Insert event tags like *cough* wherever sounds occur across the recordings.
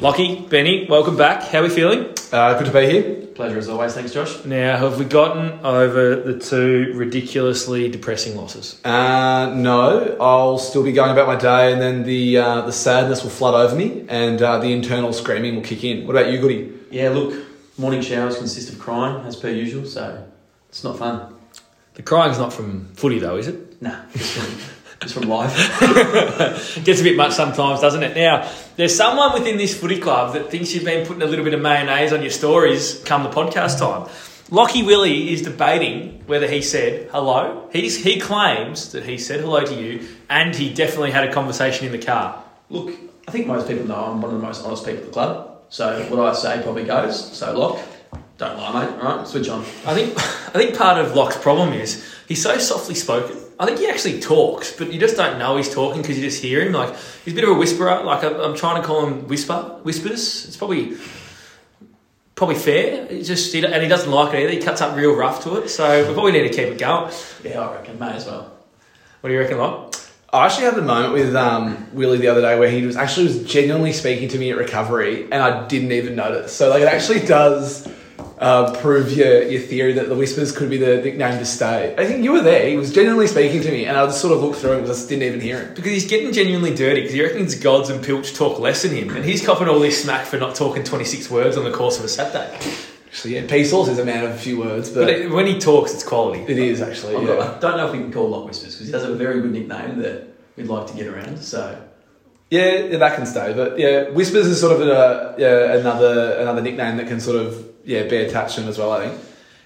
Lockie, Benny, welcome back. How are we feeling? Uh, good to be here. Pleasure as always. Thanks, Josh. Now, have we gotten over the two ridiculously depressing losses? Uh, no, I'll still be going about my day, and then the uh, the sadness will flood over me, and uh, the internal screaming will kick in. What about you, Goody? Yeah, look, morning showers consist of crying as per usual, so it's not fun. The crying's not from footy, though, is it? Nah, *laughs* just from life. *laughs* Gets a bit much sometimes, doesn't it? Now, there's someone within this footy club that thinks you've been putting a little bit of mayonnaise on your stories come the podcast time. Lockie Willie is debating whether he said hello. He's, he claims that he said hello to you, and he definitely had a conversation in the car. Look, I think most people know I'm one of the most honest people at the club, so what I say probably goes. So, Lock, don't lie, mate. All right, switch on. I think I think part of Lock's problem is he's so softly spoken. I think he actually talks, but you just don't know he's talking because you just hear him. Like he's a bit of a whisperer. Like I'm, I'm trying to call him whisper whispers. It's probably probably fair. It's just he, and he doesn't like it either. He cuts up real rough to it. So we probably need to keep it going. Yeah, I reckon, may as well. What do you reckon, Locke? I actually had the moment with um, Willie the other day where he was actually was genuinely speaking to me at recovery, and I didn't even notice. So like it actually does uh, prove your your theory that the whispers could be the nickname to stay. I think you were there. He was genuinely speaking to me, and I just sort of looked through him because I just didn't even hear him. Because he's getting genuinely dirty. Because he reckons Gods and Pilch talk less than him, and he's copping all this smack for not talking 26 words on the course of a Saturday. So yeah, P Sauce is a man of a few words, but, But it, when he talks, it's quality. it is actually. I've Yeah. got- I don't know if we can call Lock Whispers because he does have a very good nickname that we'd like to get around. So, Yeah, yeah, that can stay. But yeah, whispers is sort of a, yeah, another another nickname that can sort of yeah be attached to him as well. I think.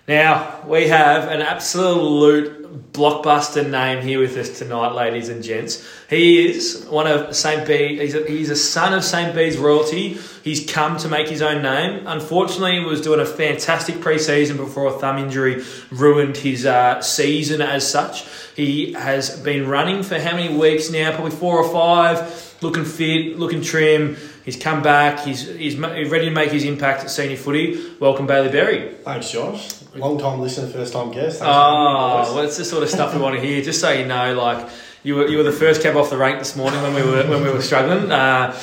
Now, we have an absolute blockbuster name here with us tonight, ladies and gents. He is one of St. B, he's a, he's a son of St. B's royalty. He's come to make his own name. Unfortunately, he was doing a fantastic pre season before a thumb injury ruined his uh, season as such. He has been running for how many weeks now? Probably four or five, looking fit, looking trim. He's come back. He's, he's ready to make his impact at senior footy. Welcome, Bailey Berry. Thanks, Josh. Long time listener, first time guest. Thanks Oh, well, it's the sort of stuff we want to hear. Just so you know, like you were, you were the first cab off the rank this morning when we were when we were struggling. Uh,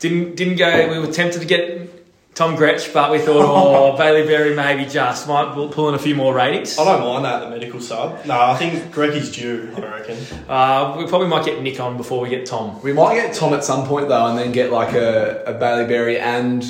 didn't didn't go. We were tempted to get Tom Gretsch, but we thought, oh, *laughs* Bailey Berry maybe just might pull, pull in a few more ratings. I don't mind that, the medical sub. No, I think Grecky's due, I reckon. Uh, we probably might get Nick on before we get Tom. We might get Tom at some point though, and then get like a, a Bailey Berry and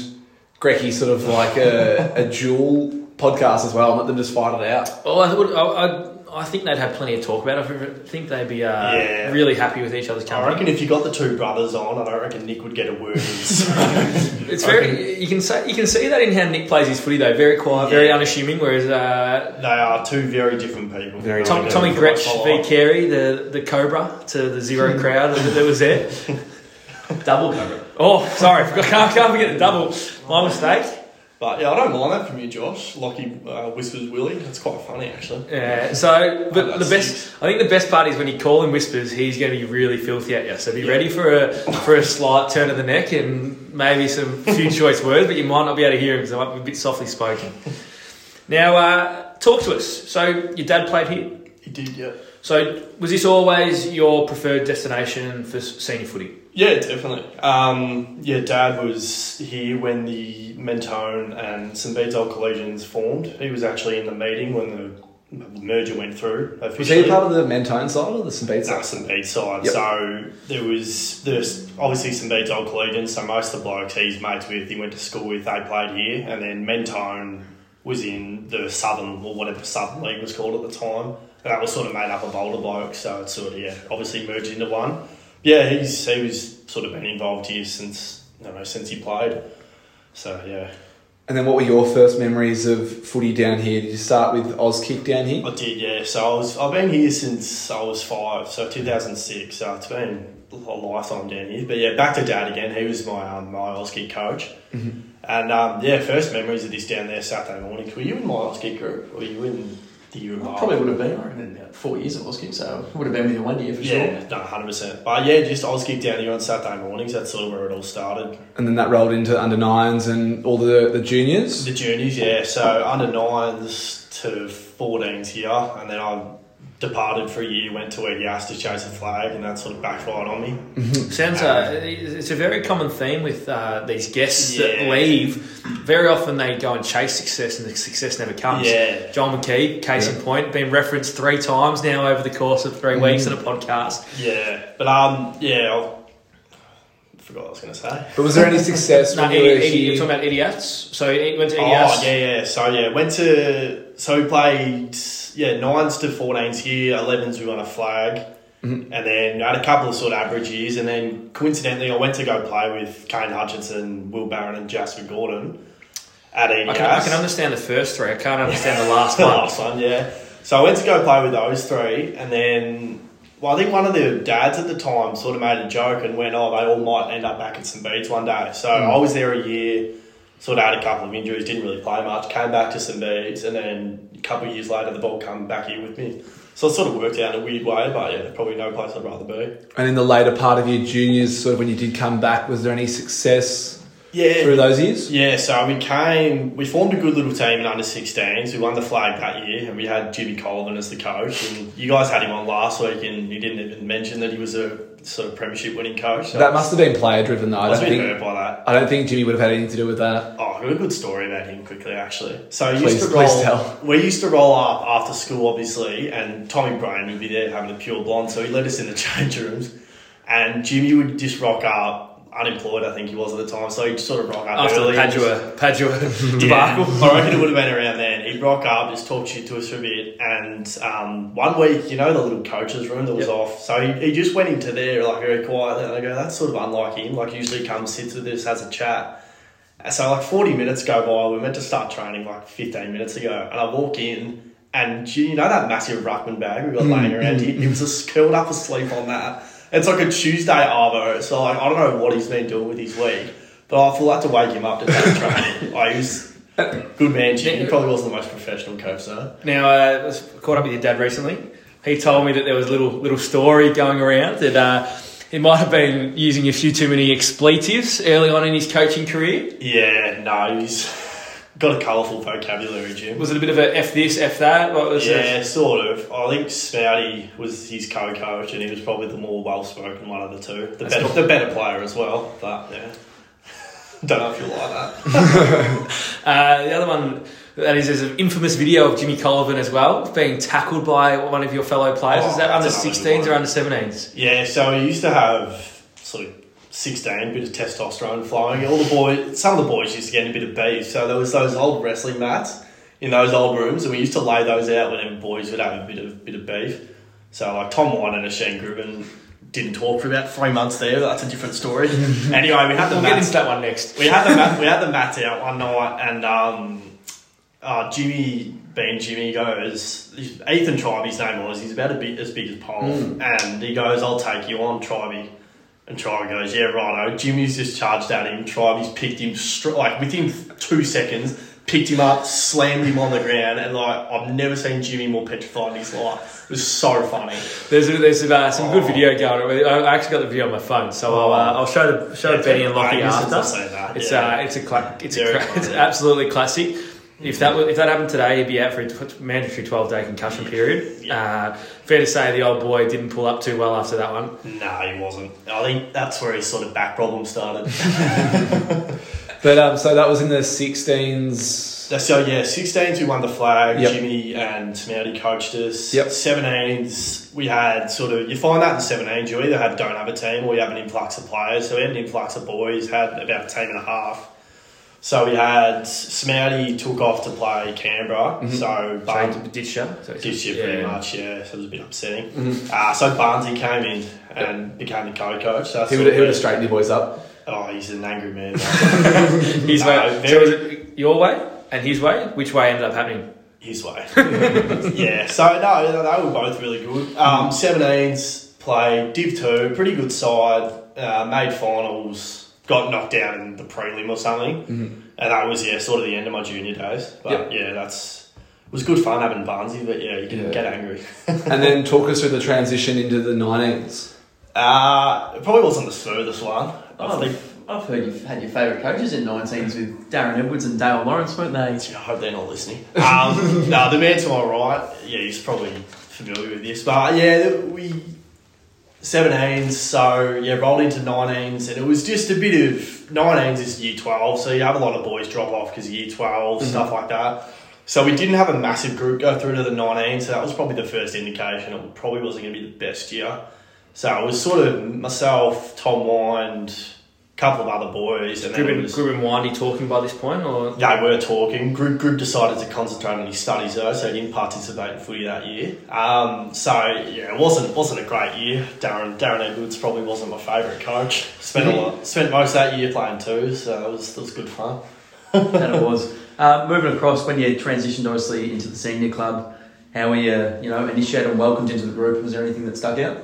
Grecky sort of like a, a *laughs* dual podcast as well, and let them just fight it out. Well, I, would, I, I, I think they'd have plenty to talk about. I think they'd be uh, Yeah. really happy with each other's company. I company. reckon if you got the two brothers on, I don't reckon Nick would get a word *laughs* in. It's very you can say you can see that in how Nick plays his footy though. Very quiet, very Yeah. unassuming. Whereas uh, they are two very different people. Very Tom, Yeah, Tommy From Gretsch v up. Carey, the, the Cobra to the zero *laughs* crowd that, that was there. double cover. Oh, sorry, I can't, can't forget the double. My mistake. But yeah, I don't mind that from you, Josh. Lockie uh, whispers Willie. That's quite funny, actually. Yeah. So, Oh, the that's best, I think the best part is when you call him whispers, he's going to be really filthy at you. So be ready for a for a slight turn of the neck and maybe some few choice words, but you might not be able to hear him because I might be a bit softly spoken. Now, uh, talk to us. So your dad played here. He did, yeah. So was this always your preferred destination for senior footy? Yeah, definitely. Um, yeah, Dad was here when the Mentone and St Bede's Old Collegians formed. He was actually in the meeting when the merger went through. Was Officially. he part of the Mentone side or the St. Bede's No, side? St Bede's side. Yep. So there was there's obviously St Bede's Old Collegians. So most of the blokes he's mates with, he went to school with, they played here, and then Mentone was in the Southern or whatever Southern League was called at the time. And that was sort of made up of older blokes, so it's sort of yeah, obviously merged into one. Yeah, he's he was sort of been involved here since don't know since he played. So yeah, And then what were your first memories of footy down here? Did you start with Auskick down here? I did, yeah. So I was I've been here since I was five, so two thousand six. So it's been a lifetime down here. But yeah, back to dad again. He was my um, my Auskick coach, and um, yeah, first memories of this down there Saturday morning. Were you in my Auskick group, or were you in the year? Probably would have been, I reckon, in about four years at Auskick, so it would have been with you one year for Yeah, sure. no, hundred percent. But yeah, just Auskick down here on Saturday mornings. That's sort of where it all started. And then that rolled into under nines and all the, the juniors. The juniors, yeah. So under nines to 14s here, and then I departed for a year, went to Egas to chase a flag, and that sort of backfired on me. Sounds uh, it's a very common theme with uh, these guests that leave. Very often they go and chase success, and the success never comes. Yeah. John McKee, case in point, been referenced three times now over the course of three weeks in a podcast. Yeah, but um, yeah, I'll, I forgot what I was going to say. But was there any success *laughs* No, when you Eddie, were Eddie, you're talking about Idiots. So he went to Idiots. Oh yeah, yeah. So yeah, went to so we played yeah nines to fourteens here, elevens we won a flag, Mm-hmm. and then I had a couple of sort of average years, and then coincidentally I went to go play with Kane Hutchinson, Will Barron, and Jasper Gordon at EDS. I can, I can understand the first three. I can't understand the *laughs* last the one. last one, yeah. So I went to go play with those three, and then well, I think one of the dads at the time sort of made a joke and went, "Oh, they all might end up back at St Bede's one day." So I was there a year, sort of had a couple of injuries, didn't really play much, came back to St Bede's, and then a couple of years later, the ball come back here with me. So it sort of worked out in a weird way, but yeah, probably no place I'd rather be. And in the later part of your juniors, sort of when you did come back, was there any success Yeah, through those years? Yeah, so we came, we formed a good little team in under 16s. We won the flag that year, and we had Jimmy Colvin as the coach. And you guys had him on last week, and he didn't even mention that he was a sort of premiership winning coach. So That must have been player driven though. I I don't think hurt by that. I don't think Jimmy would have had anything to do with that. Oh, I've got a good story about him quickly, actually. So he Please- used to please roll. tell. We used to roll up after school, obviously, and Tommy Brain would be there having the pure blonde. So he led us in the *laughs* change rooms, and Jimmy would just rock up. Unemployed, I think he was at the time, so he'd sort of rock up After early and just- Padua, Padua *laughs* Yeah, debacle. I reckon it would have been around then. He'd rock up, just talk shit to us for a bit. And um, one week, you know, the little coach's room that was Yep. off. So he, he just went into there like very quietly. And I go, that's sort of unlike him. Like, usually he comes, sits with us, has a chat. And so, like, 40 minutes go by. We are meant to start training like 15 minutes ago. And I walk in, and you know that massive Ruckman bag we got laying around here? He was just curled up asleep on that. It's like a Tuesday arvo. So, like, I don't know what he's been doing with his week. But I feel like to wake him up to take training. *laughs* Like, he was good man, Jim. He probably wasn't the most professional coach, though. Now, uh, I was caught up with your dad recently. He told me that there was a little little story going around that uh, he might have been using a few too many expletives early on in his coaching career. Yeah, no, he's got a colourful vocabulary, Jim. Was it a bit of a f this, f that? What was Yeah, sort of. I think Spouty was his co-coach, and he was probably the more well-spoken one of the two. The better, the better player as well. But yeah, don't know if you like that. *laughs* Uh, the other one that is there's an infamous video of Jimmy Colvin as well being tackled by one of your fellow players. Oh, is that under that's another 16s or under 17s? Yeah, so he used to have sort of 16, bit of testosterone flowing. All the boys, some of the boys used to get a bit of beef. So there was those old wrestling mats in those old rooms, and we used to lay those out whenever boys would have a bit of bit of beef. So like Tom White and Shane Gribben didn't talk for about three months there. That's a different story. *laughs* anyway, we had the We'll get into that one next. we had the mat, we had the mats out one night, and um, uh, Jimmy, being Jimmy, goes. Ethan Tribe, his name was. He's about a bit as big as Paul, and he goes, "I'll take you on, Tribey." And Tribe goes, "Yeah, righto." Jimmy's just charged at him. Tribey's picked him str- like within two seconds. Picked him up, slammed him on the ground, and like I've never seen Jimmy more petrified in his life. It was so funny. There's there's uh, some good Oh. video going. On. I actually got the video on my phone, so I'll, uh, I'll show the show Yeah, Benny and Lockie after. That, It's yeah. uh, it's a cla- it's a it's absolutely classic. If that was, if that happened today, he'd be out for a t- mandatory twelve day concussion period. Uh, fair to say, the old boy didn't pull up too well after that one. No, he wasn't. I think that's where his sort of back problem started. *laughs* But um, so that was in the 16s. So yeah, 16s we won the flag. Yep. Jimmy and Smouty coached us. Yep. 17s we had sort of you find that in 17s you either have don't have a team or you have an influx of players. So we had an influx of boys, had about a team and a half. So we had Smouty took off to play Canberra. Mm-hmm. So So Barnes he ditched you. So this year pretty yeah. much, yeah. So it was a bit upsetting. Mm-hmm. Uh, so Barnesy came in and became the co-coach. So that's He would sort he would of- have straightened your boys up. Oh, he's an angry man. *laughs* His No, way. very- So was it your way and his way? Which way ended up happening? his way. *laughs* yeah, so no, they were both really good. Um, 17s played Div 2, pretty good side, uh, made finals, got knocked out in the prelim or something. And that was, yeah, sort of the end of my junior days. But yeah, that's. It was good fun having Barnesy, but yeah, you can Yeah. get angry. *laughs* and then talk us through the transition into the 19s. Uh, it probably wasn't the smoothest one. I Oh, think. I've heard you've had your favourite coaches in 19s with Darren Edwards and Dale Lawrence, weren't they? I hope they're not listening. Um, *laughs* no, the man to my right, yeah, he's probably familiar with this, but yeah, we 17s, so yeah, rolled into 19s, and it was just a bit of 19s is year 12, so you have a lot of boys drop off because year 12 stuff like that. So we didn't have a massive group go through to the 19, so that was probably the first indication it probably wasn't going to be the best year. So it was sort of myself, Tom Wind, a couple of other boys, and Grib and, was, Grib and Windy talking by this point, or they were talking. Group group decided to concentrate on his studies though, so he didn't participate in footy that year. Um, so yeah, it wasn't wasn't a great year. Darren Darren Edwards probably wasn't my favourite coach. Spent a lot, spent most of that year playing too, so it was it was good fun. and it was. Uh, moving across, when you transitioned obviously into the senior club, how were you, you know, initiated and welcomed into the group? Was there anything that stuck out?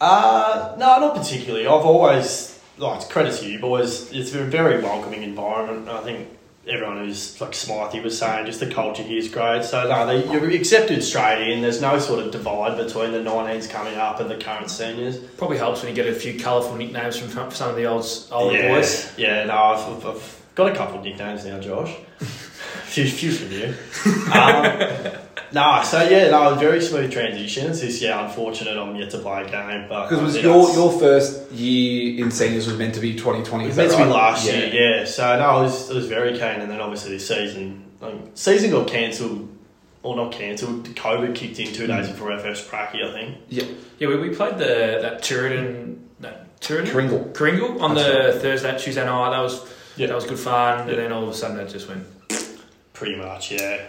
Uh, no, not particularly. I've always, like, credit to you boys, it's a very welcoming environment. I think everyone who's, like Smythe was saying, just the culture here is great. So, no, they, you're accepted straight in. There's no sort of divide between the 19s coming up and the current seniors. probably helps when you get a few colourful nicknames from some of the old older yeah, boys. Yeah, no, I've, I've, I've got a couple of nicknames now, Josh. *laughs* few, few from you. Um, no, so yeah, no, very smooth transitions. This year, unfortunate I'm yet to play a game. but Because was your your first year in seniors was meant to be 2020. It was that meant to be right? last year, yeah. So no, I was, I was very keen, and then obviously this season, like, season got cancelled, or not cancelled. COVID kicked in two days mm. before our first pracky, I think. Yeah, we, we played the that Turin, that Turin, Kringle. Kringle on That's the Thursday, Tuesday night. That was Yeah. that was good fun, Yeah. and then all of a sudden it just went. Pretty much, yeah.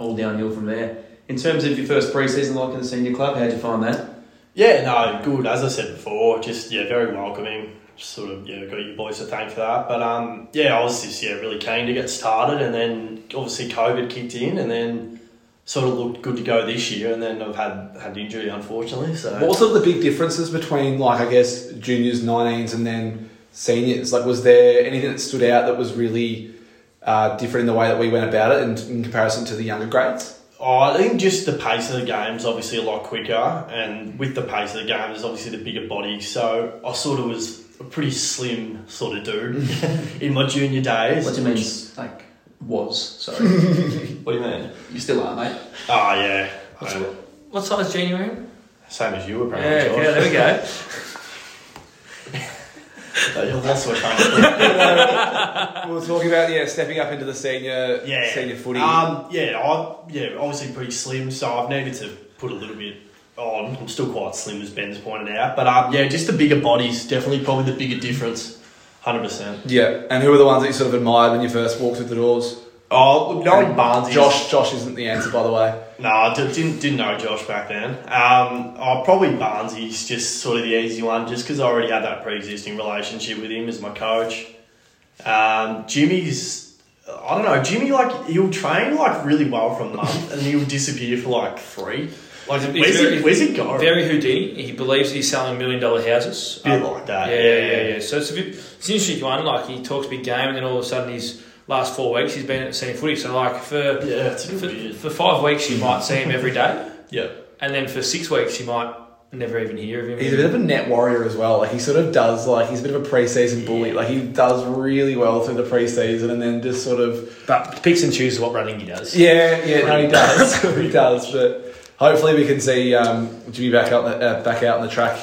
All downhill from there. In terms of your first pre-season like in the senior club, how'd you find that? Yeah, no, good. As I said before, just yeah, very welcoming. Sort of yeah, got you boys to thank for that. But um, yeah, I was just yeah really keen to get started, and then obviously COVID kicked in, and then sort of looked good to go this year, and then I've had had injury unfortunately. So What was sort of the big differences between, like, I guess, juniors, 19s, and then seniors? Like, was there anything that stood out that was really uh, different in the way that we went about it in, in comparison to the younger grades? Oh, I think just the pace of the game is obviously a lot quicker, and with the pace of the game, there's obviously the bigger body. So I sort of was a pretty slim sort of dude *laughs* in my junior days. What do you mean, like, was? Sorry. *laughs* What do you mean? you still are, mate. Oh yeah, What's What size jean you wearing? same as you Yeah, apparently. yeah, there we go. *laughs* go. You're also a country. We were talking about, yeah, stepping up into the senior, Yeah, senior footy. Um, yeah, I yeah, obviously pretty slim, so I've needed to put a little bit on. I'm still quite slim, as Ben's pointed out, but um, yeah, just the bigger bodies definitely probably the bigger difference. Hundred percent. yeah, and who were the ones that you sort of admired when you first walked through the doors? Oh, look, knowing Barnes, Josh, Josh isn't the answer, by the way. No, I didn't didn't know Josh back then. Um, oh, probably Barnesy's just sort of the easy one, just because I already had that pre-existing relationship with him as my coach. Um, Jimmy's, I don't know, Jimmy like he'll train like really well for a month and he'll disappear for like three. Like He's where's very- he? Where's he go? Very Houdini. He believes he's selling million dollar houses. bit Um, like that. yeah, yeah, yeah, yeah. So it's a bit, it's an interesting one. Like he talks big game, and then all of a sudden, his last four weeks, he's been at senior footy. So like for Yeah, for, for five weeks, you might see him every day, *laughs* Yeah. and then for six weeks, you might never even hear of him. He's a bit of a net warrior as well. Like he sort of does like he's a bit of a preseason bully. Like he does really well through the preseason and then just sort of but picks and chooses what running he does. yeah yeah no he does *laughs* he does. But hopefully we can see um, Jimmy back out uh, back out on the track.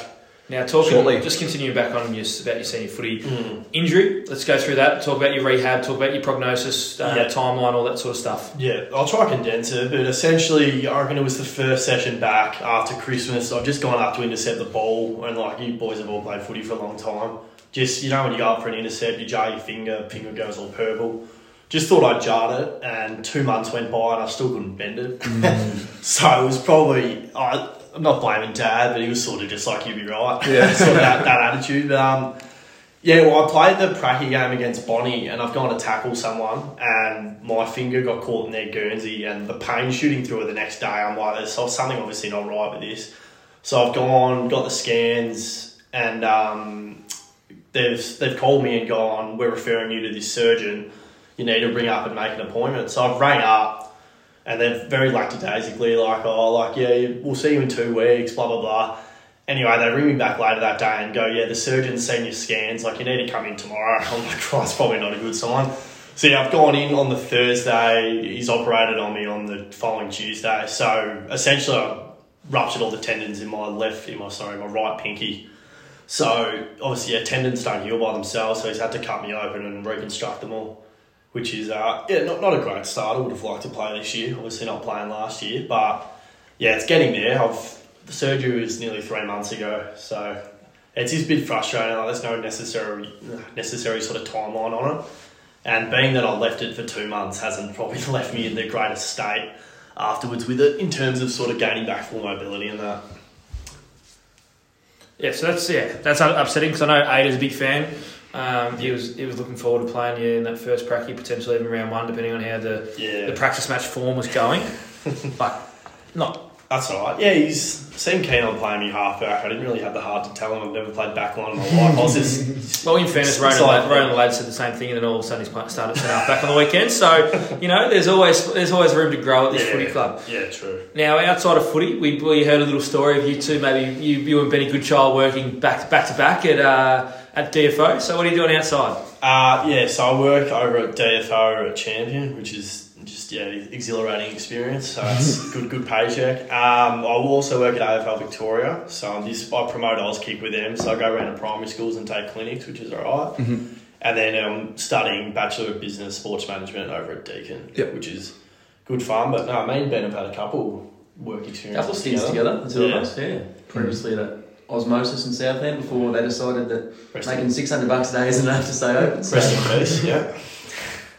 Now talking, Shortly. just continuing back on your, about your senior footy Mm. injury. Let's go through that. Talk about your rehab. Talk about your prognosis, uh, Yeah. timeline, all that sort of stuff. Yeah, I'll try to condense it, but essentially, I reckon it was the first session back after Christmas. I've just gone up to intercept the ball, and like you boys have all played footy for a long time. Just you know, when you go up for an intercept, you jar your finger, finger goes all purple. Just thought I'd jarred it, and two months went by, and I still couldn't bend it. *laughs* so it was probably I, I'm not blaming Dad, but he was sort of just like, "You'd be right." Yeah. *laughs* sort of that, that attitude. But, um, yeah, well, I played the pracky game against Bonnie, and I've gone to tackle someone, and my finger got caught in their Guernsey, and the pain shooting through it the next day. I'm like, there's something obviously not right with this. So I've gone, got the scans, and um, they've they've called me and gone, we're referring you to this surgeon. You need to ring up and make an appointment. So I've rang up, and they're very lackadaisically like, oh, like yeah, we'll see you in two weeks, blah blah blah. Anyway, they ring me back later that day and go, yeah, the surgeon's seen your scans, like you need to come in tomorrow. *laughs* I'm like, that's probably not a good sign. So yeah, I've gone in on the Thursday. He's operated on me on the following Tuesday. So essentially, I ruptured all the tendons in my left, in my sorry, my right pinky. So obviously, yeah, tendons don't heal by themselves. So he's had to cut me open and reconstruct them all, which is uh, yeah, not, not a great start. I would have liked to play this year. Obviously, not playing last year, but yeah, it's getting there. I've the surgery was nearly three months ago, so it's just a bit frustrating. Like, there's no necessary necessary sort of timeline on it. And being that I left it for two months hasn't probably *laughs* left me in the greatest state afterwards with it in terms of sort of gaining back full mobility and that. Yeah, so that's yeah, that's upsetting because I know Ada's a big fan. Um, he was he was looking forward to playing you in that first pracky, potentially even round one, depending on how the Yeah. the practice match form was going. *laughs* but not That's all right. Yeah, he's seemed keen on playing me halfback. I didn't really have the heart to tell him I've never played backline in my life. I was just *laughs* well. In fairness, Ronan, like- Ronan Ladd said the same thing, and then all of a sudden he's started to half back on the weekend. So you know, there's always there's always room to grow at this yeah, footy club. Yeah, true. Now, outside of footy, we, we heard a little story of you two, maybe you, you and Benny Goodchild working back back to back at uh, at DFO. So what are you doing outside? Uh, yeah, so I work over at DFO at Champion, which is just yeah exhilarating experience. So it's *laughs* good good paycheck. Um, I will also work at AFL Victoria. So I'm just I promote Auskick with them. So I go around to primary schools and take clinics, which is alright. And then I'm studying Bachelor of Business Sports Management over at Deakin, Yep. which is good fun. But no, me and Ben have had a couple work experiences couple stints together, the two Yeah. of us, yeah. Previously at Osmosis in Southend before they decided that Rest making 600 bucks a day isn't enough to stay open. So. rest in peace. Yeah. *laughs*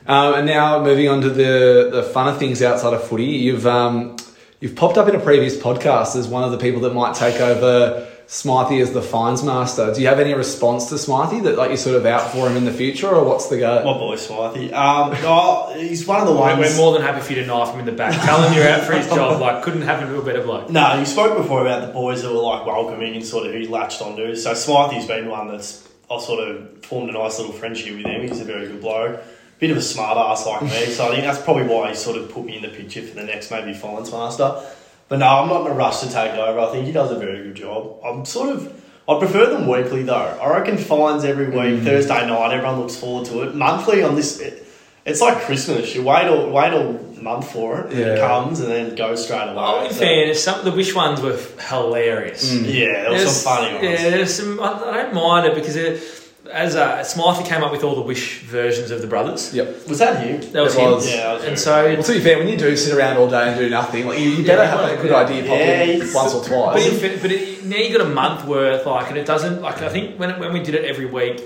Um, and now moving on to the the funner things outside of footy, you've um, you've popped up in a previous podcast as one of the people that might take over Smythe as the fines master. Do you have any response to Smythe that like you're sort of out for him in the future, or what's the go? My boy Swathy. Um, oh, he's one of the We're, ones. we're more than happy for you to knife him in the back. Tell him you're out for his job. Like, couldn't happen to a better bloke. No, you spoke before about the boys that were like welcoming and sort of who he latched onto. So Smythe's been one that's I sort of formed a nice little friendship with him. He's a very good bloke. Bit of a smart ass like me, so I think that's probably why he sort of put me in the picture for the next maybe fines master. But no, I'm not in a rush to take over. I think he does a very good job. I'm sort of I prefer them weekly though. I reckon fines every week, mm. Thursday night, everyone looks forward to it. Monthly on this it, it's like Christmas. You wait all wait all month for it, and it comes and then it goes straight away. Oh, in So- fairness, some of the wish ones were hilarious. Mm. Yeah, there was There's- some funny ones. Yeah, there's some. I, I don't mind it because it, as uh, Smythe came up with all the wish versions of the brothers. Yep. Was that him? That was It him. was. Yeah, that was and so Well, to be fair, when you do sit around all day and do nothing, like you, you better Yeah, have well, a good yeah. idea pop Yeah, in it's- once or But, twice. in, fa- but it, now you got a month worth, like, and it doesn't like. I think when when we did it every week,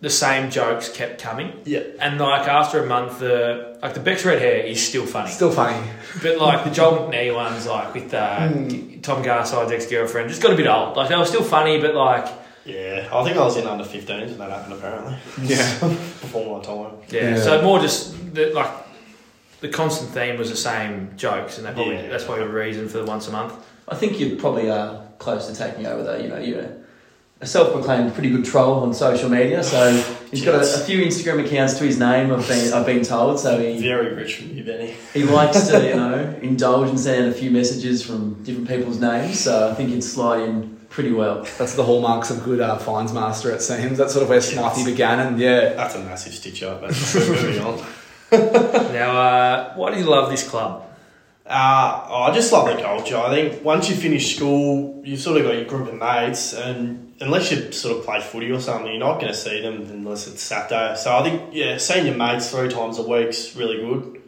the same jokes kept coming, Yeah. and like after a month, the like the Beck's red hair is still funny, Still funny. but like the Joel McNee ones, like with uh, Tom Garside's ex girlfriend, just got a bit old. Like they were still funny, but like Yeah, I think I was in under 15s when that happened apparently. Yeah. *laughs* Before my time. yeah. Yeah. So more just the, like the constant theme was the same jokes, and that probably Yeah. that's probably a reason for the once a month. I think you probably are close to taking over though. You know, you're a self-proclaimed pretty good troll on social media, so he's got a, a few Instagram accounts to his name. I've been I've been told, so he Very rich from you, Benny. he likes to you *laughs* know indulge and send a few messages from different people's names. So I think he'd slide in pretty well. That's the hallmarks of good uh, fines master, it seems. That's sort of where Smythe began, and yeah. That's a massive stitch up. But moving on. *laughs* Now, uh, why do you love this club? Uh, oh, I just love the culture. I think once you finish school, you've sort of got your group of mates, and unless you sort of play footy or something, you're not going to see them unless it's Saturday. So I think, yeah, seeing your mates three times a week's really good.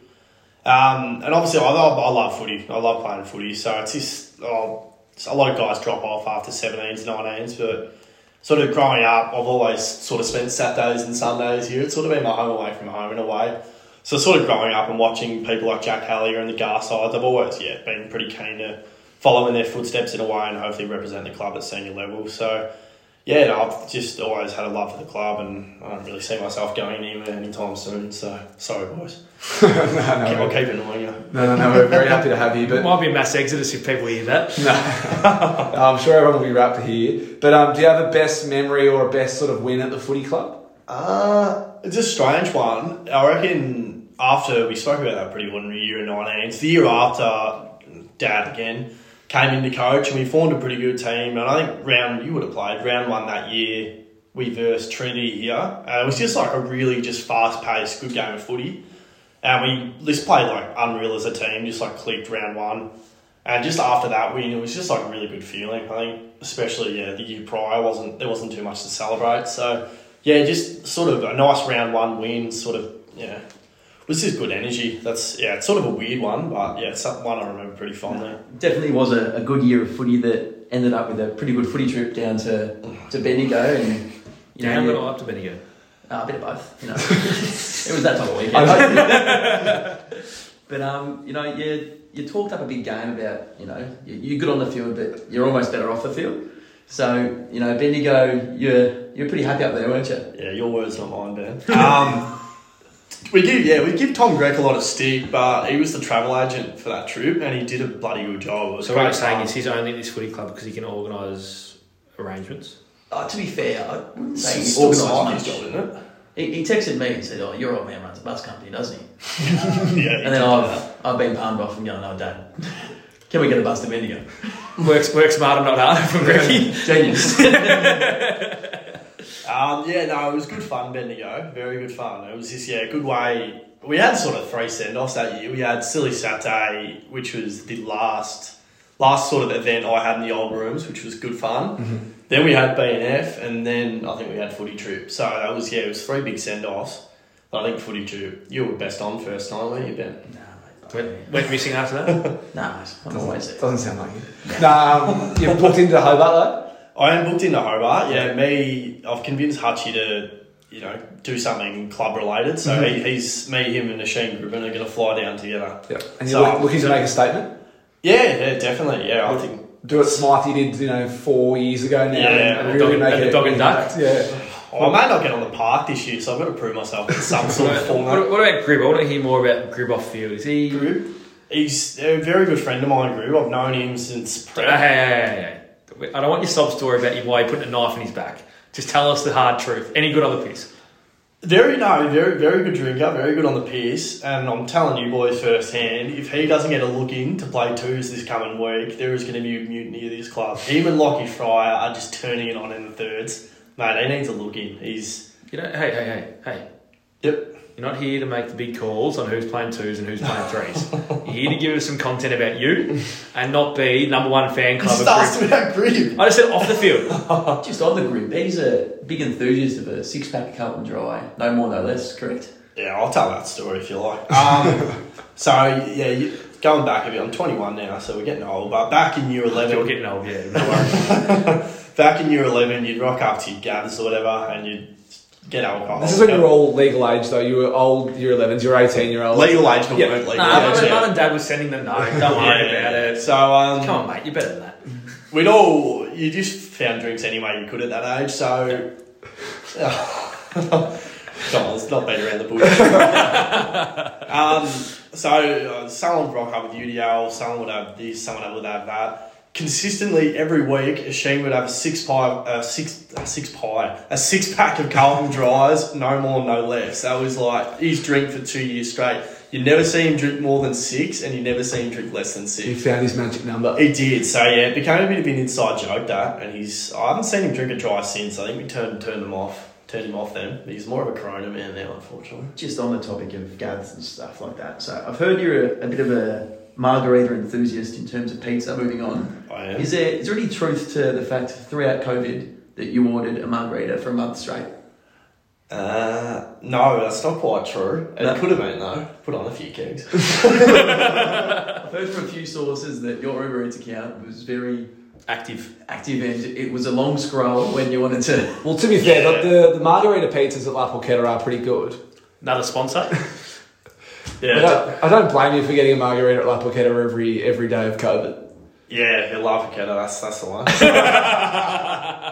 Um, and obviously, I love, I love footy. I love playing footy. So it's just, oh, a lot of guys drop off after 17s, 19s, but sort of growing up, I've always sort of spent Saturdays and Sundays here. It's sort of been my home away from home in a way. So sort of growing up and watching people like Jack Hallier and the Garsides, I've always yeah been pretty keen to follow in their footsteps in a way and hopefully represent the club at senior level. So yeah, no, I've just always had a love for the club and I don't really see myself going anywhere anytime soon. So sorry, boys. *laughs* no, I'll keep annoying you. no, no, no, we're very happy to have you, It but might be a mass exodus if people hear that. *laughs* no. I'm sure everyone will be rapt to hear. But um, do you have a best memory or a best sort of win at the footy club? Uh, it's a strange one. I reckon after we spoke about that pretty ordinary year in 19, it's the year after Dad again came into coach and we formed a pretty good team. And I think round, you would have played, round one that year, we versed Trinity here. Uh, it was just like a really just fast paced, good game of footy. And we just played like unreal as a team, just like clicked round one. And just after that win, it was just like a really good feeling. I think, especially yeah, the year prior wasn't there wasn't too much to celebrate. So yeah, just sort of a nice round one win. Sort of yeah, was just good energy. That's yeah, it's sort of a weird one, but yeah, it's one I remember pretty fondly. Definitely was a, a good year of footy that ended up with a pretty good footy trip down to, to Bendigo and you know, Down you- but up to Bendigo. Uh, a bit of both, you know. *laughs* it was that type of weekend. *laughs* but um, you know, you you talked up a big game about you know you, you're good on the field, but you're almost better off the field. So you know, Bendigo, you're you're pretty happy up there, weren't you? Yeah, your words, not mine, Ben. Um, we give yeah, we give Tom Grec a lot of stick, but he was the travel agent for that trip, and he did a bloody good job. So what great I'm saying is he's only at this footy club because he can organise arrangements. Uh, to be fair, I wouldn't say he organised Simon's much. job, isn't it? He, he texted me and said, "Oh, your old man runs a bus company, doesn't he?" *laughs* yeah, And then I've I've been palmed off and going, "No, Dad, *laughs* can we get a bus to Bendigo?" Works work smarter, not harder *laughs* from Greggy. Genius. Um, yeah, no, it was good fun, Bendigo. Very good fun. It was just, yeah, good way. We had sort of three send offs that year. We had Silly Saturday, which was the last last sort of event I had in the old rooms, which was good fun. Then we had BNF, and then I think we had Footy Trip. So that was, yeah, it was three big send offs. But I think Footy Trip, you were best on first time, weren't you, Ben? Went, went missing after that. *laughs* no, mate, I'm always there. Doesn't sound like it. No, um, you're booked into Hobart I am booked into Hobart. Yeah, me. I've convinced Hutchie to, you know, do something club related. So mm-hmm. he, he's me, him, and Nasheen Gribben are going to fly down together. Yeah, And So- you're looking to make a statement. Yeah, yeah, definitely. Yeah, I think. Do it Smythe you did, you know, four years ago now. Yeah, and dog- really make and it dog and duck. Yeah. I may not get on the park this year, so I've got to prove myself in some sort of what, format. what about Grib? I want to hear more about Grib off field. Is he? Grib, he's a very good friend of mine. Grib, I've known him since Hey, prep. hey, hey, hey. I don't want your sob story about you why he put a knife in his back. Just tell us the hard truth. Any good on the piss? Very no, very very good drinker, very good on the piss, and I'm telling you boys firsthand, if he doesn't get a look in to play twos this coming week, there is going to be a mutiny at this club. Him and Lockie Fryer are just turning it on in the thirds. Mate, he needs a look in. He's You know, hey, hey, hey, hey. yep. You're not here to make the big calls on who's playing twos and who's playing threes. You're here to give us some content about you and not be number one fan club Just of asked Grib. about I just said off the field. *laughs* Just on the grid, he's a big enthusiast of a six pack of Carlton Dry. No more, no less, correct? Yeah, I'll tell that story if you like. Um, *laughs* so yeah, you, going back a bit, I'm 21 now, so we're getting old. But back in year 11, You're getting old, yeah. No worries. *laughs* back in year 11, you'd rock up to your gathers or whatever, and you'd get alcohol. This is when you were all legal age, though. You were old, you're 11s, you're 18 year old. legal age, but Yeah. weren't legal Nah, age. mum, yeah. mum and dad was sending them no. Don't worry about it. So um, Come on, mate. You're better than that. we'd all you just found drinks anyway you could at that age. So *laughs* come on, let's not beat around the bush. *laughs* um, so uh, someone would rock up with UDL, someone would have this, someone would have that. Consistently every week, Sheen would have a six pie, uh, six, a six pie, a six pack of Carlton dries, no more, no less. That was like his drink for two years straight. You never see him drink more than six, and you never see him drink less than six. He found his magic number. He did, so yeah, it became a bit of an inside joke that, and he's I haven't seen him drink a dry since. I think we turned turned him off, turned him off then. He's more of a Corona man now, unfortunately. Just on the topic of gathers and stuff like that. So I've heard you're a, a bit of a margarita enthusiast in terms of pizza. Moving on, I am. is there is there any truth to the fact throughout COVID that you ordered a margarita for a month straight? Uh, no, that's not quite true. It No. could have been though. Put on a few kegs. *laughs* *laughs* I've heard from a few sources that your Uber Eats account was very Active. active and it was a long scroll when you wanted to. Well, to be fair, Yeah. the, the, the margarita pizzas at La Porchetta are pretty good. Another sponsor. *laughs* I, Yeah, don't, I don't blame you for getting a margarita at La Porchetta every, every day of COVID. yeah, you love Aketa, that's that's the one. *laughs*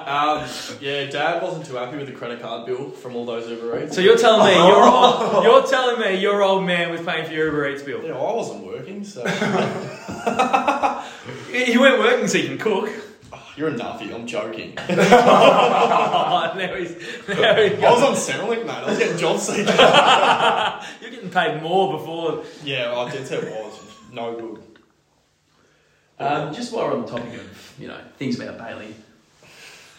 um, yeah, Dad wasn't too happy with the credit card bill from all those Uber Eats. So you're telling me *laughs* your old, you're telling me your old man was paying for your Uber Eats bill. Yeah, know, I wasn't working, so *laughs* You weren't working so you can cook. you're a nuffy. I'm joking. Oh, now he's, now he's I was on Centrelink, mate. I was getting job seekers. You're getting paid more before. Yeah, I did say it was no good. Um, just while we're on the topic of you know things about Bailey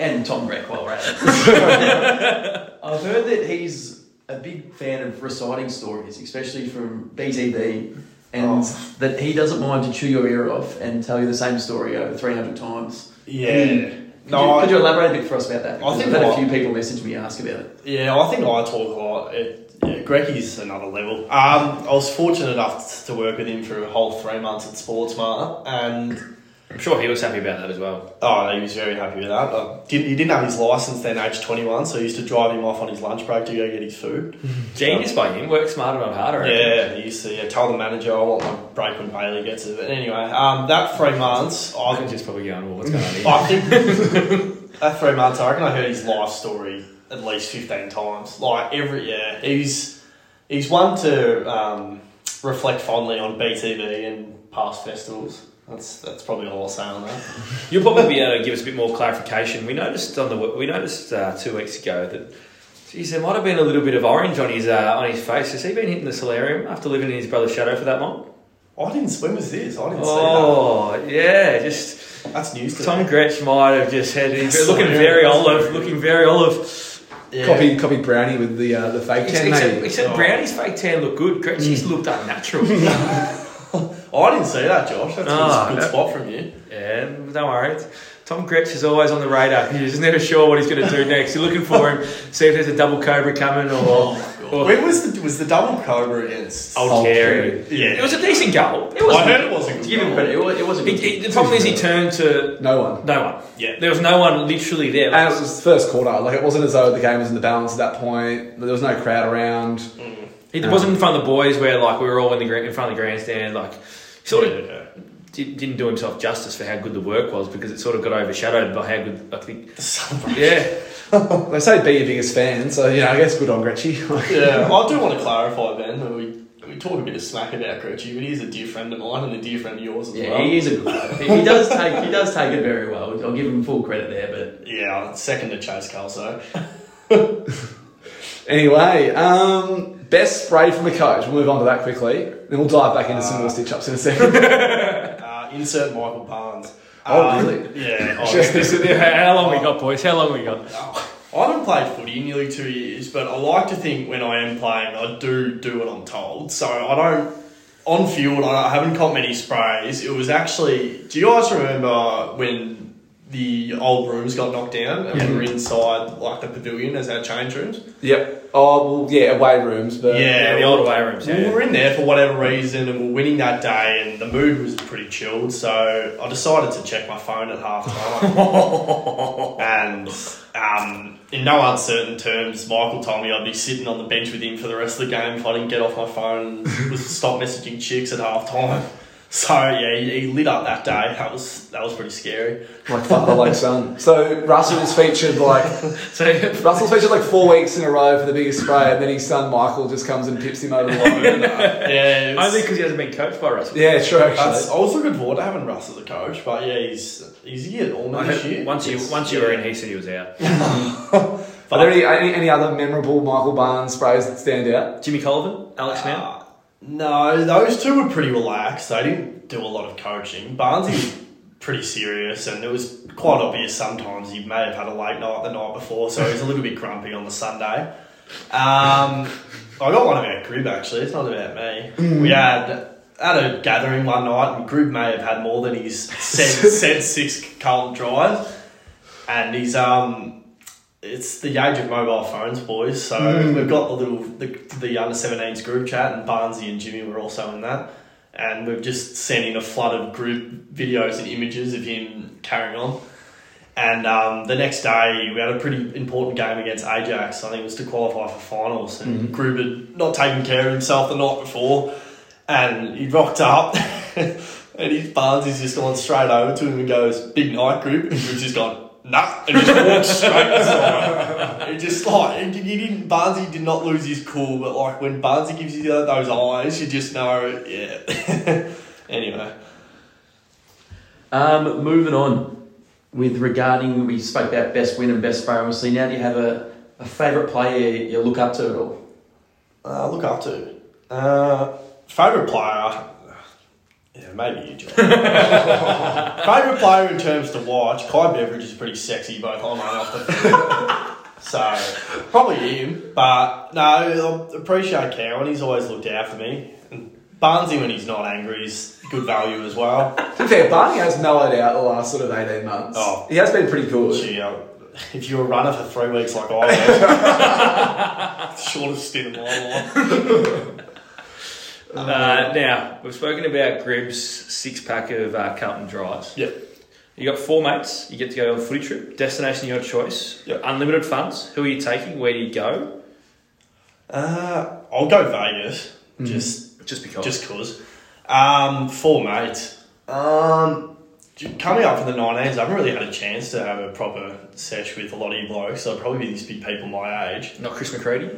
and Tom Breck, while we're at it, I've heard that he's a big fan of reciting stories, especially from BTB and Oh. that he doesn't mind to chew your ear off and tell you the same story over 300 times. Yeah. Could, No, you, I, you elaborate a bit for us about that? I think I've had a few people message me ask about it. yeah, I think I talk a lot. It, yeah, Grecky's another level. Um, I was fortunate enough to work with him for a whole three months at Sportsmart, and I'm sure he was happy about that as well. Oh, no, he was very happy with that. Uh, didn't, he didn't have his license then, age 21, so he used to drive him off on his lunch break to go get his food. *laughs* Genius by him. Work smarter, not harder. Yeah, he used to yeah, tell the manager, I want my break when Bailey gets it. But anyway, um, that three months, I I, can just probably going, well, what's going on here? *laughs* I think *laughs* that three months, I reckon I heard his life story at least 15 times. Like, every, yeah, he's, he's one to um, reflect fondly on BTV and past festivals. That's that's probably all I'll say on that. *laughs* You'll probably be able to give us a bit more clarification. We noticed on the we noticed uh, two weeks ago that geez, there might have been a little bit of orange on his uh, on his face. Has he been hitting the solarium after living in his brother's shadow for that long? I didn't swim with this. I didn't Oh yeah, just. That's news to Tom me. Gretsch might have just had he's looking Solarium, very olive, very- looking very olive. Yeah. Copy, copy Brownie with the uh, the fake tan. ten. except, except Oh. Brownie's fake tan looked good. Gretsch's looked unnatural. *laughs* Oh, I didn't see that, Josh. That's Ah, a good that- spot from you. Yeah, don't worry. Tom Gretsch is always on the radar. He's just never sure what he's going to do *laughs* next. You're looking for him, see if there's a double cobra coming or, or When was the was the double cobra against? old Carey. Yeah. It was a decent goal. It was. I heard it wasn't give him credit, it, wa- it wasn't It, good. it, the problem is he turned to No one. no one. Yeah. There was no one literally there. And it was first quarter. Like it wasn't as though the game was in the balance at that point. There was no crowd around. It wasn't in front of the boys where like we were all in the gra- in front of the grandstand. Like he sort of Yeah. did, didn't do himself justice for how good the work was because it sort of got overshadowed by how good I think. The celebration. Yeah, *laughs* They say be your biggest fan, so you know I guess good on Gretchy. *laughs* Yeah, I do want to clarify, Ben. that We we talk a bit of smack about Gretchy, but he's a dear friend of mine and a dear friend of yours as Yeah, well. Yeah, he is a good player. He, he does take he does take it very well. I'll give him full credit there, but Yeah, second to Chase Kelso. *laughs* Anyway, um, best spray from a coach. We'll move on to that quickly. Then we'll dive back into some more stitch ups in a second. *laughs* Uh, insert Michael Barnes. Oh, Um, really? Yeah. *laughs* Just- *laughs* how long we got, boys? How long we got? I haven't played footy in nearly two years, but I like to think when I am playing, I do do what I'm told. So I don't. On field, I haven't caught many sprays. It was actually. Do you guys remember when the old rooms got knocked down and we were inside like the pavilion as our change rooms? yep. Oh, well, yeah, away rooms, but Yeah, the old away rooms. We were in there for whatever reason and we are winning that day, and the mood was pretty chilled. So I decided to check my phone at half time. *laughs* and um, in no uncertain terms, Michael told me I'd be sitting on the bench with him for the rest of the game if I didn't get off my phone and stop messaging chicks at half time. *laughs* So yeah, he, he lit up that day. That was that was pretty scary. like father, like son. So Russell's featured like *laughs* So *laughs* Russell's featured like four weeks in a row for the biggest spray, and then his son Michael just comes and pips him over the line. Yeah, it was- only because he hasn't been coached by Russell. yeah, true. that's, Actually, I was looking forward to having Russ as a coach, but yeah, he's he's a year I older this year. once you It's- once you were in, he said he was out. are there any, any any other memorable Michael Barnes sprays that stand out? Jimmy Colvin, Alex Mann. Uh, no, those two were pretty relaxed. They didn't do a lot of coaching. Barnesy was pretty serious, and it was quite obvious sometimes he may have had a late night the night before, so he was a little bit grumpy on the Sunday. Um, I got one about Grib actually. It's not about me. We had at a gathering one night, and Grib may have had more than his *laughs* said, said six Carlton dries, and he's um. It's the age of mobile phones, boys. So we've got the little the, the under 17s group chat, and Barnsey and Jimmy were also in that. And we've just sent in a flood of group videos and images of him carrying on. And um, the next day, we had a pretty important game against Ajax. I think it was to qualify for finals. And Grub had not taken care of himself the night before. And he rocked up. *laughs* and his Barnes just gone straight over to him and goes, Big night, Grub. And Grub's just gone, Nah. And just walked straight aside. It just like, he didn't, Barnesy did not lose his cool, but like when Barnesy gives you those eyes, you just know, yeah. *laughs* anyway. um, moving on with regarding we spoke about best win and best spray. Obviously, now do you have a, a favourite player you look up to at all? Uh, look up to. Uh, favourite player. Yeah, maybe you, John. *laughs* Favourite player in terms to watch. Kai Beveridge is pretty sexy both on and off the field. *laughs* so, probably him. But no, I appreciate Cowan. He's always looked out for me. And Barnesy when he's not angry is good value as well. To be fair, Barney has mellowed out the last sort of 18 months. Oh. He has been pretty good. Gee, uh, if you were a runner for three weeks like I was, *laughs* shortest stint of my life. Uh, now, we've spoken about Gribb's six pack of uh, Carlton Dries. Yep. You got four mates, you get to go on a footy trip, destination of your choice, Yep. unlimited funds. Who are you taking? Where do you go? Uh, I'll go Vegas, just Just because. just cause. Um, four mates. Um, j- coming up for the 19s, I haven't really had a chance to have a proper sesh with a lot of you blokes, so it'll probably be these big people my age. Not Chris McCready.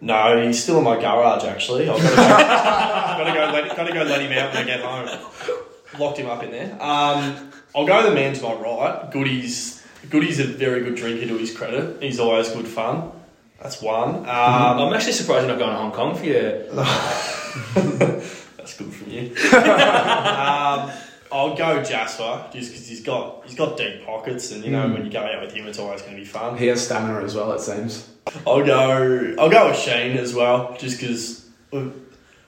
No, he's still in my garage actually. I've got to go, *laughs* gotta go, let, gotta go let him out when I get home. Locked him up in there. Um, I'll go the man to my right. Goody's Goody's a very good drinker to his credit. He's always good fun. That's one. Um, I'm actually surprised you're not going to Hong Kong for your. *laughs* That's good from you. *laughs* um, I'll go Jasper just because he's got he's got deep pockets, and you know when you go out with him, it's always going to be fun. He has stamina as well, it seems. I'll go. I'll go with Shane as well, just because we've,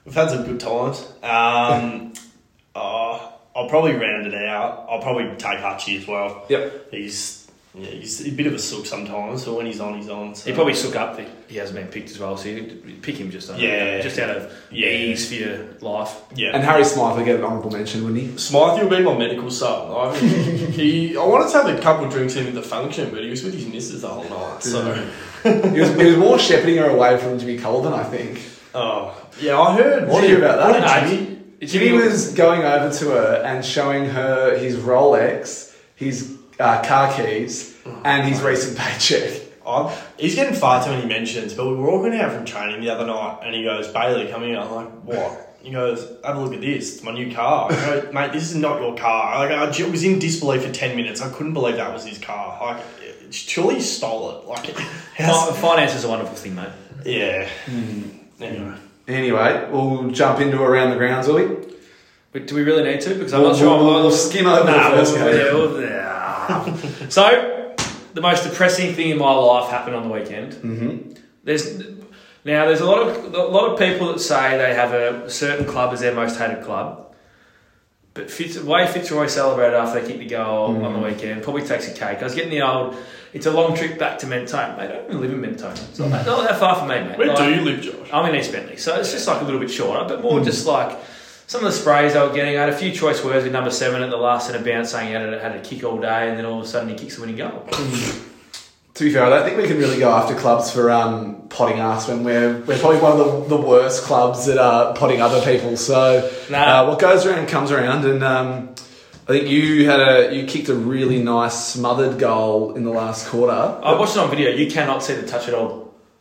we've had some good times. Um, *laughs* uh, I'll probably round it out. I'll probably take Hutchie as well. Yep. He's yeah, he's a bit of a sook sometimes, but when he's on, he's on. So. He probably took up that he hasn't been picked as well, so you pick him just on, Yeah. just out of Yeah. ease for your life. yeah. And Harry Smythe will get an honourable mention, wouldn't he? Smythe will be my medical sub. I, *laughs* he, I wanted to have a couple of drinks in at the function, but he was with his missus the whole night. So, he, was, he was more shepherding her away from Jimmy Colvin, I think. oh yeah, I heard. What do you about that? Nah, Jimmy? Jimmy- Jimmy was going over to her and showing her his Rolex, his uh, car keys, and his recent *laughs* paycheck. I, he's getting far too many mentions, but we were walking out from training the other night, and he goes, "Bailey, come here." I'm like, "What?" He goes, "Have a look at this. It's my new car." I go, "Mate, this is not your car." Like, I j- was in disbelief for ten minutes. I couldn't believe that was his car. Like, it- surely he stole it. Like, *laughs* how's- Finance is a wonderful thing, mate. yeah. Anyway, Anyway, we'll jump into around the grounds, will we? But do we really need to? Because I'm We'll- not sure. we'll- I'm- we'll skim over Nah, the first we'll- game. Yeah, *laughs* so, the most depressing thing in my life happened on the weekend. Mm-hmm. There's now there's a lot of a lot of people that say they have a certain club as their most hated club. But Fitz, way Fitzroy celebrated after they kicked the goal on the Mm. weekend probably takes a cake. I was getting the old. It's a long trip back to Mentone. Mate, I don't even live in Mentone. It's not, that, not that far from me, mate. where Like- do you live, Josh? I'm in East Bentley, so it's just like a little bit shorter, but more just like some of the sprays they were getting. I had a few choice words with number seven at the last centre bounce saying he had a, had a kick all day, and then all of a sudden he kicks the winning goal. To be fair, I don't think we can really go after clubs for um, potting us when we're we're probably one of the, the worst clubs at uh, potting other people. So Nah. uh, what goes around comes around, and um, I think you had a you kicked a really nice smothered goal in the last quarter. I watched it on video. You cannot see the touch at all. *laughs*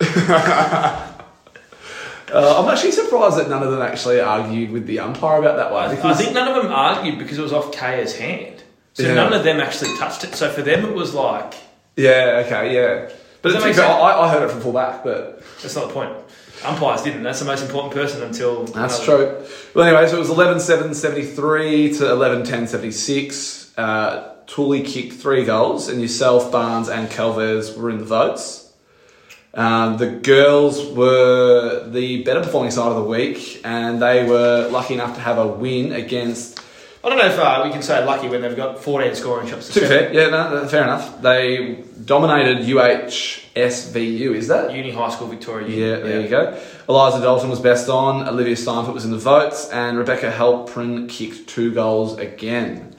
Uh, I'm actually surprised that none of them actually argued with the umpire about that one. I, I think none of them argued because it was off Kaya's hand. So Yeah. none of them actually touched it. So for them, it was like Yeah. Okay. Yeah. But Does that to make sense? I, I heard it from fullback, but that's not the point. Umpires didn't. That's the most important person until That's another- true. Well, anyway, so it was 11 7 73 to 11 10 76. Uh, Tooley kicked three goals, and yourself, Barnes, and Calvez were in the votes. Um, the girls were the better performing side of the week, and they were lucky enough to have a win against. I don't know if uh, we can say lucky when they've got 14 scoring shots. To be fair, yeah, no, no, fair enough. They dominated UHSVU, is that? Uni High School Victoria. Yeah, there you go. Eliza Dalton was best on. Olivia Steinfort was in the votes, and Rebecca Halprin kicked two goals again.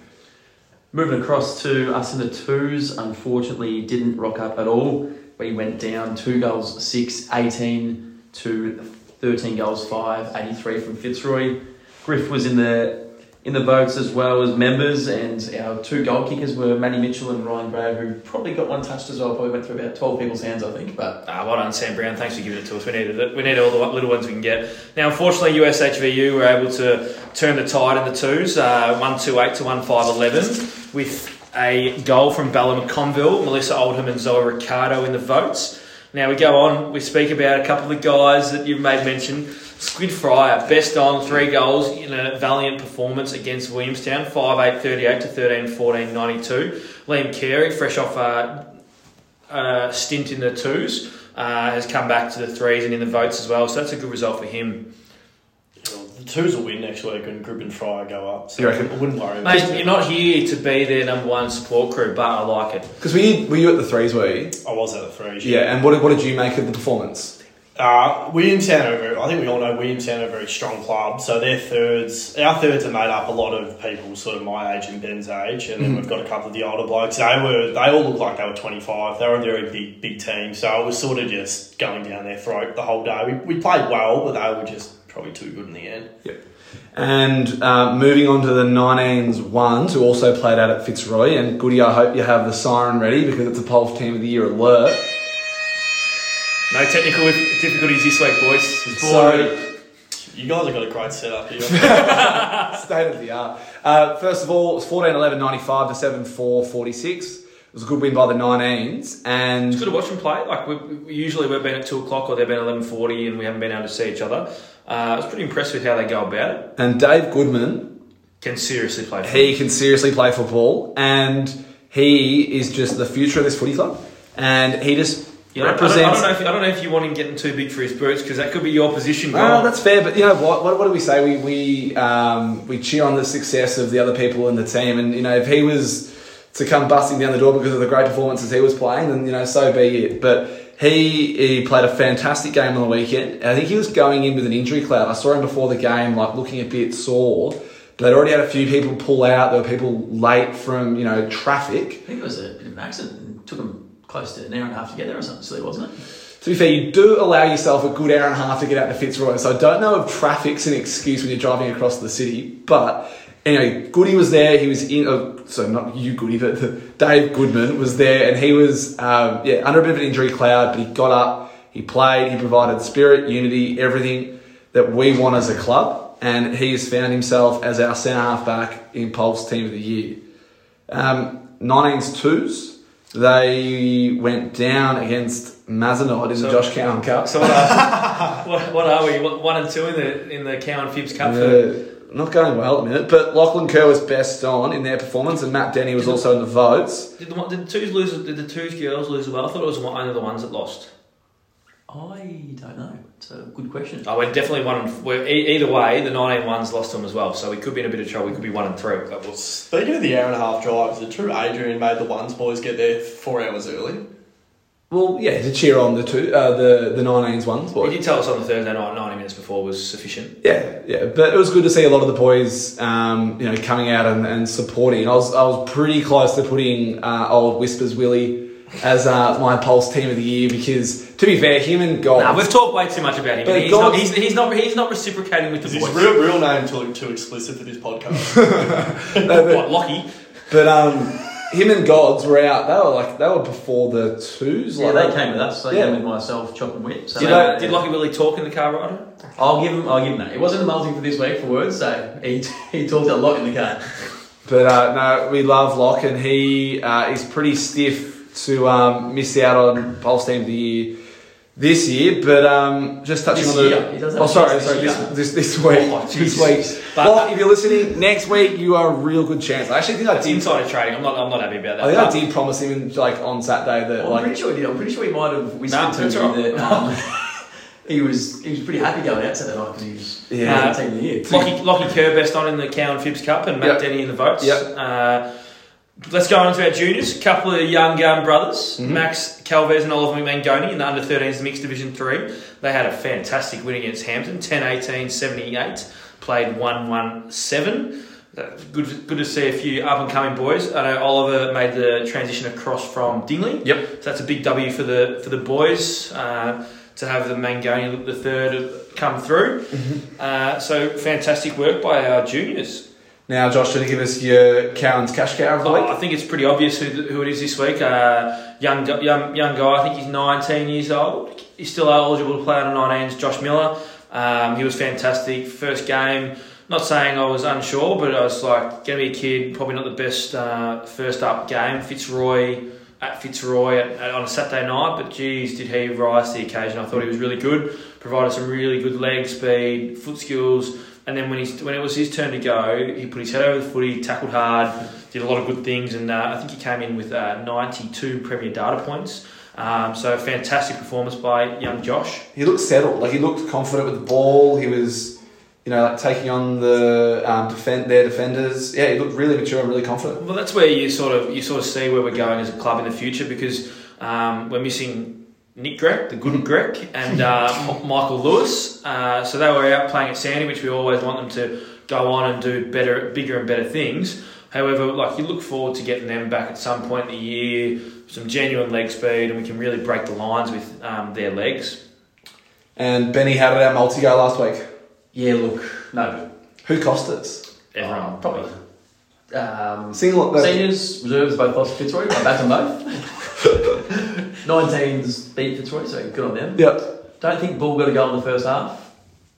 Moving across to us in the twos, unfortunately didn't rock up at all. We went down two goals, six, 18 to 13 goals, five, 83 from Fitzroy. Griff was in the in the votes as well as members, and our two goal kickers were Manny Mitchell and Ryan Brad, who probably got one touched as well. Probably went through about 12 people's hands, I think. But Ah, well done, Sam Brown. Thanks for giving it to us. We needed it. We need all the little ones we can get. Now, unfortunately, USHVU were able to turn the tide in the twos, uh, 128 to 1511, with a goal from Bella McConville, Melissa Oldham, and Zoe Ricardo in the votes. Now, we go on, we speak about a couple of the guys that you've made mention. Squid Fryer, best on, three goals in a valiant performance against Williamstown, 5 8 38 to 13 14 92. Liam Carey, fresh off a, uh, stint in the twos, uh, has come back to the threes and in the votes as well. So that's a good result for him. Well, a win next week and Grip and Fry go up. So You reckon? I wouldn't worry about Mate, you're not here to be their number one support crew, but I like it. Because were you, were you at the threes, were you? I was at the threes. Yeah, and what, what did you make of the performance? Uh, Williamstown are, very- I think we all know Williamstown are a very strong club. So their thirds, our thirds are made up a lot of people sort of my age and Ben's age, and then we've got a couple of the older blokes. They were, they all looked like they were 25. They were a very big, big team. So it was sort of just going down their throat the whole day. We, we played well, but they were just probably too good in the end. Yep. And uh, moving on to the 19s ones, who also played out at Fitzroy. And Goody, I hope you have the siren ready because it's a Pulse Team of the Year alert. No technical difficulties this week, boys. Sorry. You guys have got a great setup here. *laughs* state of the art. Uh, first of all, it was 14 11 95 to 7 4 46. It was a good win by the 19s. And It's good to watch them play. Like we, we usually we've been at two o'clock or they've been eleven forty, and we haven't been able to see each other. Uh, I was pretty impressed with how they go about it. and Dave Goodman, Can seriously play. he can seriously play football. And he is just the future of this footy club. And he just You know, I, don't, I, represents. don't if, I don't know if you want him getting too big for his boots because that could be your position. Oh, Grant. that's fair, but you know what? What, what do we say? We we um, we cheer on the success of the other people in the team, and you know if he was to come busting down the door because of the great performances he was playing, then you know so be it. But he he played a fantastic game on the weekend. I think he was going in with an injury cloud. I saw him before the game, like looking a bit sore. But they'd already had a few people pull out. There were people late from you know traffic. I think it was a bit of an accident. It took them close to an hour and a half to get there or something silly, wasn't it? To be fair, you do allow yourself a good hour and a half to get out to Fitzroy, so I don't know if traffic's an excuse when you're driving across the city. But anyway, Goody was there. He was in. Uh, so not you, Goody, but Dave Goodman was there, and he was um, yeah under a bit of an injury cloud, but he got up, he played, he provided spirit, unity, everything that we want as a club, and he has found himself as our centre half back in Pulse Team of the Year. Um, 19s twos, they went down against Mazenod in the Josh Cowan Cup. So what are, *laughs* what, what are we? What, one and two in the in the Cowan Phibbs Cup. for Uh, not going well at the minute, but Lachlan Kerr was best on in their performance, and Matt Denny was also in the votes. Did the, one- did the twos lose? Did the twos girls lose as well? I thought it was one of the ones that lost. I don't know. It's a good question. Oh, we're definitely one. And, we're, e- either way, the 19 ones lost to them as well. So we could be in a bit of trouble. We could be one and three. But we'll, Speaking of the hour and a half drive, is it true Adrian made the ones boys get there four hours early? Well, yeah, to cheer on the two, uh, the the 19s ones. he Boy. did tell us on the Thursday night, 90 minutes before was sufficient. Yeah, yeah, but it was good to see a lot of the boys, um, you know, coming out and, and supporting. I was I was pretty close to putting uh, old Whispers Willie as uh, my Pulse Team of the Year because, to be fair, him and Gold. Nah, we've talked way too much about him. But He's not, he's, he's not. He's not reciprocating with Is the his real, real name too, too explicit for this podcast? *laughs* No, but- What, Lockie? But um, him and Gods were out. They were like they were before the twos. Yeah, like they came with us. They Yeah. came with myself, Chop and Whip. So Did, they- uh, did Lockie Willie talk in the car rider? I'll give him. I'll give him that. It wasn't a multi for this week for words, so he *laughs* he talked a lot in the car. But uh, no, we love Locke, and he uh, is pretty stiff to um, miss out on Pulse Team of the Year this year. But um, just touching This on the year. He doesn't have oh, sorry, sorry, this this, this week, Oh, this week. But- Locke, if you're listening next week, you are a real good chance. I actually think I did. insider trading. I'm not. I'm not happy about that. I think I did promise him like on Saturday that Well, I'm like pretty sure he did. I'm pretty sure he might have whispered Nah, to that's me all right. that um, *laughs* he was he was pretty happy going out Saturday night because he was Yeah. yeah. team of the year. Lockie, Lockie Kerr best on in the Cowan Fibs Cup and Matt Yep. Denny in the votes. Yep. Uh, let's go on to our juniors. A couple of young gun brothers, Mhm. Max Calvez and Oliver McMangoni in the under 13s mixed division three. They had a fantastic win against Hampton, 10-18, 78. Played 1-1-7. Uh, Good, good to see a few up and coming boys. I know Oliver made the transition across from Dingley. Yep. So that's a big W for the for the boys uh, to have the Mangoni the third come through. Uh, so fantastic work by our juniors. Now, Josh, do you give us your Cowan's cash cow of the Oh, week? I think it's pretty obvious who, who it is this week. Uh, young, young young guy. I think he's 19 years old. He's still eligible to play under 19s. Josh Miller. Um, he was fantastic. First game. Not saying I was unsure, but I was like, going to be a kid. Probably not the best uh, first up game. Fitzroy at Fitzroy at, at- on a Saturday night, but geez, did he rise to the occasion? I thought he was really good. Provided some really good leg speed, foot skills, and then when he's when it was his turn to go, he put his head over the footy, tackled hard, did a lot of good things, and uh, I think he came in with uh, 92 Premier data points. Um, so fantastic performance by young Josh. He looked settled. Like he looked confident with the ball. He was, you know, like taking on the um, defend their defenders. Yeah, he looked really mature and really confident. Well, that's where you sort of you sort of see where we're going as a club in the future because um, we're missing Nick Grek, the good Grek, and uh, M- *laughs* Michael Lewis. Uh, so they were out playing at Sandy, which we always want them to go on and do better, bigger and better things. However, like you look forward to getting them back at some point in the year, some genuine leg speed, and we can really break the lines with um, their legs. And Benny, how did our multi go last week? Yeah, look, no, Who cost us? Everyone Oh, probably. Um, Single. Seniors, reserves both lost to Fitzroy. I backed them both. 19s beat Fitzroy, so good on them. Yep. Don't think Bull got a goal in the first half.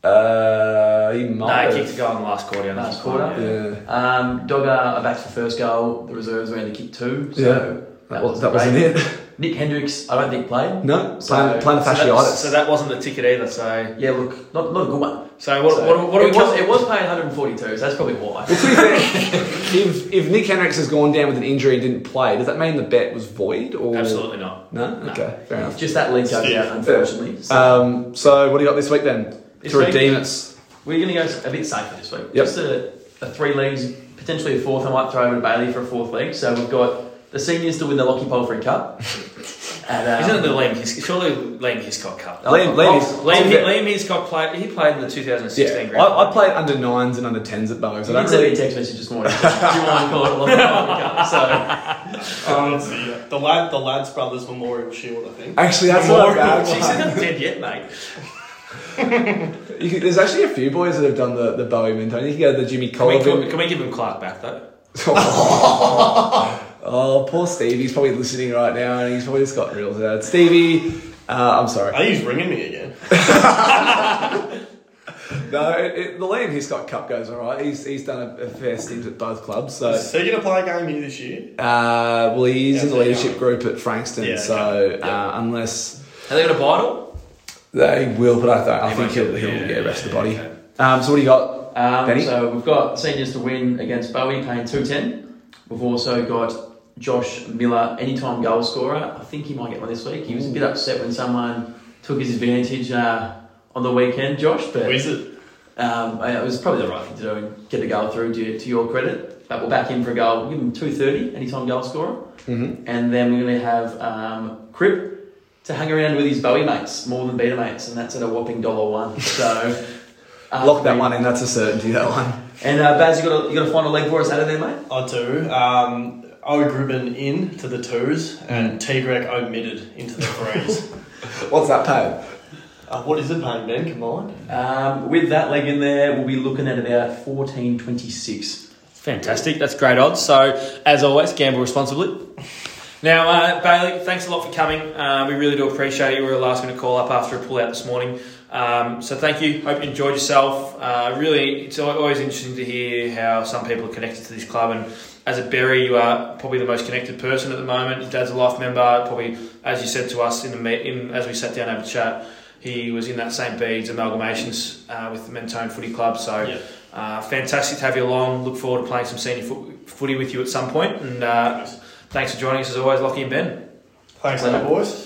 Uh, he No, might. he kicked a goal in the last quarter. Last quarter. fine, yeah. yeah. Um, Dogger are back for the first goal. The reserves were only kicked two. So Yeah. That, was, that wasn't it. *laughs* Nick Hendricks, I don't think played. No, So- playing, playing the So, that, fasciitis. so that wasn't the ticket either. So, Yeah, look, not, not a good one. so what? So what, what, are it, we was, coming- it was paying 142, so that's probably why. Well, to be fair, *laughs* if, if Nick Hendricks has gone down with an injury and didn't play, does that mean the bet was void? Or Absolutely not. No. No. Okay, fair enough. Just that link goes Steve. out, unfortunately. So Um, so what do you got this week then This to week? redeem us? we're going to go a bit safer this week. Yep. Just a, a three leagues, potentially a fourth. I might throw over to Bailey for a fourth league. So we've got the seniors to win the Lockie Palfrey Cup. *laughs* and, um, Isn't it the Liam Hiscock? Surely Liam Hiscock Cup. Oh, Liam, Liam, is- Liam, to Liam Hiscock played. He played in the 2016 yeah, grand. I, I played under nines and under tens at Bows. I You don't did send me really. a text message this morning. Do you want to call it a Lockie Palfrey Cup? *laughs* So Um, it's the, uh, the lad, the lads brothers memorial shield, I think. Actually, that's not a bad She's one. not dead yet, mate. You could- There's actually a few boys that have done the, the Bowie Minton. You can go to the Jimmy Can we, can, Colvin. can we give him Clark back though? *laughs* oh, poor Steve. He's probably listening right now and he's probably just got real sad. Stevie, uh, I'm sorry. Are you ringing me again. *laughs* *laughs* No, it, it, the Liam Hiscock Cup goes all right. He's, he's done a, a fair stint at both clubs. So, Is he going to play a game here this year? uh, well, he's in the Yeah, leadership group at Frankston. Yeah, so, okay. uh, unless Are they going to buy it they will, but I, don't, I think he'll, get- he'll yeah, get rest of the body. okay. Um, so, what do you got? Um, Benny? so we've got seniors to win against Bowie, paying two ten. We've also got Josh Miller, anytime goal scorer. I think he might get one this week. He was a bit upset when someone took his advantage uh, on the weekend, Josh, but Who is it? um, it was probably the right thing to do and get a goal through to, to your credit. But we'll back in for a goal. We'll give him two thirty, anytime goal scorer, Mm-hmm. and then we're going to have um, Crip to hang around with his Bowie mates more than beta mates, and that's at a whopping dollar one. So. *laughs* uh, Lock that one in. That's a certainty. That one. and uh, Baz, you got a you got to find a final leg for us out of there, mate? I do. Um, O Gribben in to the twos and Tigrak omitted into the threes. *laughs* What's that pay? uh, what is it paying Ben combined? Um, with that leg in there, we'll be looking at about fourteen twenty six. Fantastic. That's great odds. So, as always, gamble responsibly. Now, uh, Bailey, thanks a lot for coming. Uh, we really do appreciate it. You were a last minute call up after a pull out this morning. Um, so, thank you. Hope you enjoyed yourself. Uh, really, it's always interesting to hear how some people are connected to this club. And as a Berry, you are probably the most connected person at the moment. Your dad's a life member. Probably, as you said to us in the me- in, as we sat down over chat, he was in that St. Bede's amalgamations uh, with the Mentone Footy Club. So, Yeah. uh, fantastic to have you along. Look forward to playing some senior foot, footy with you at some point. And uh, thanks for joining us as always, Lockie and Ben. Thanks, mate, boys.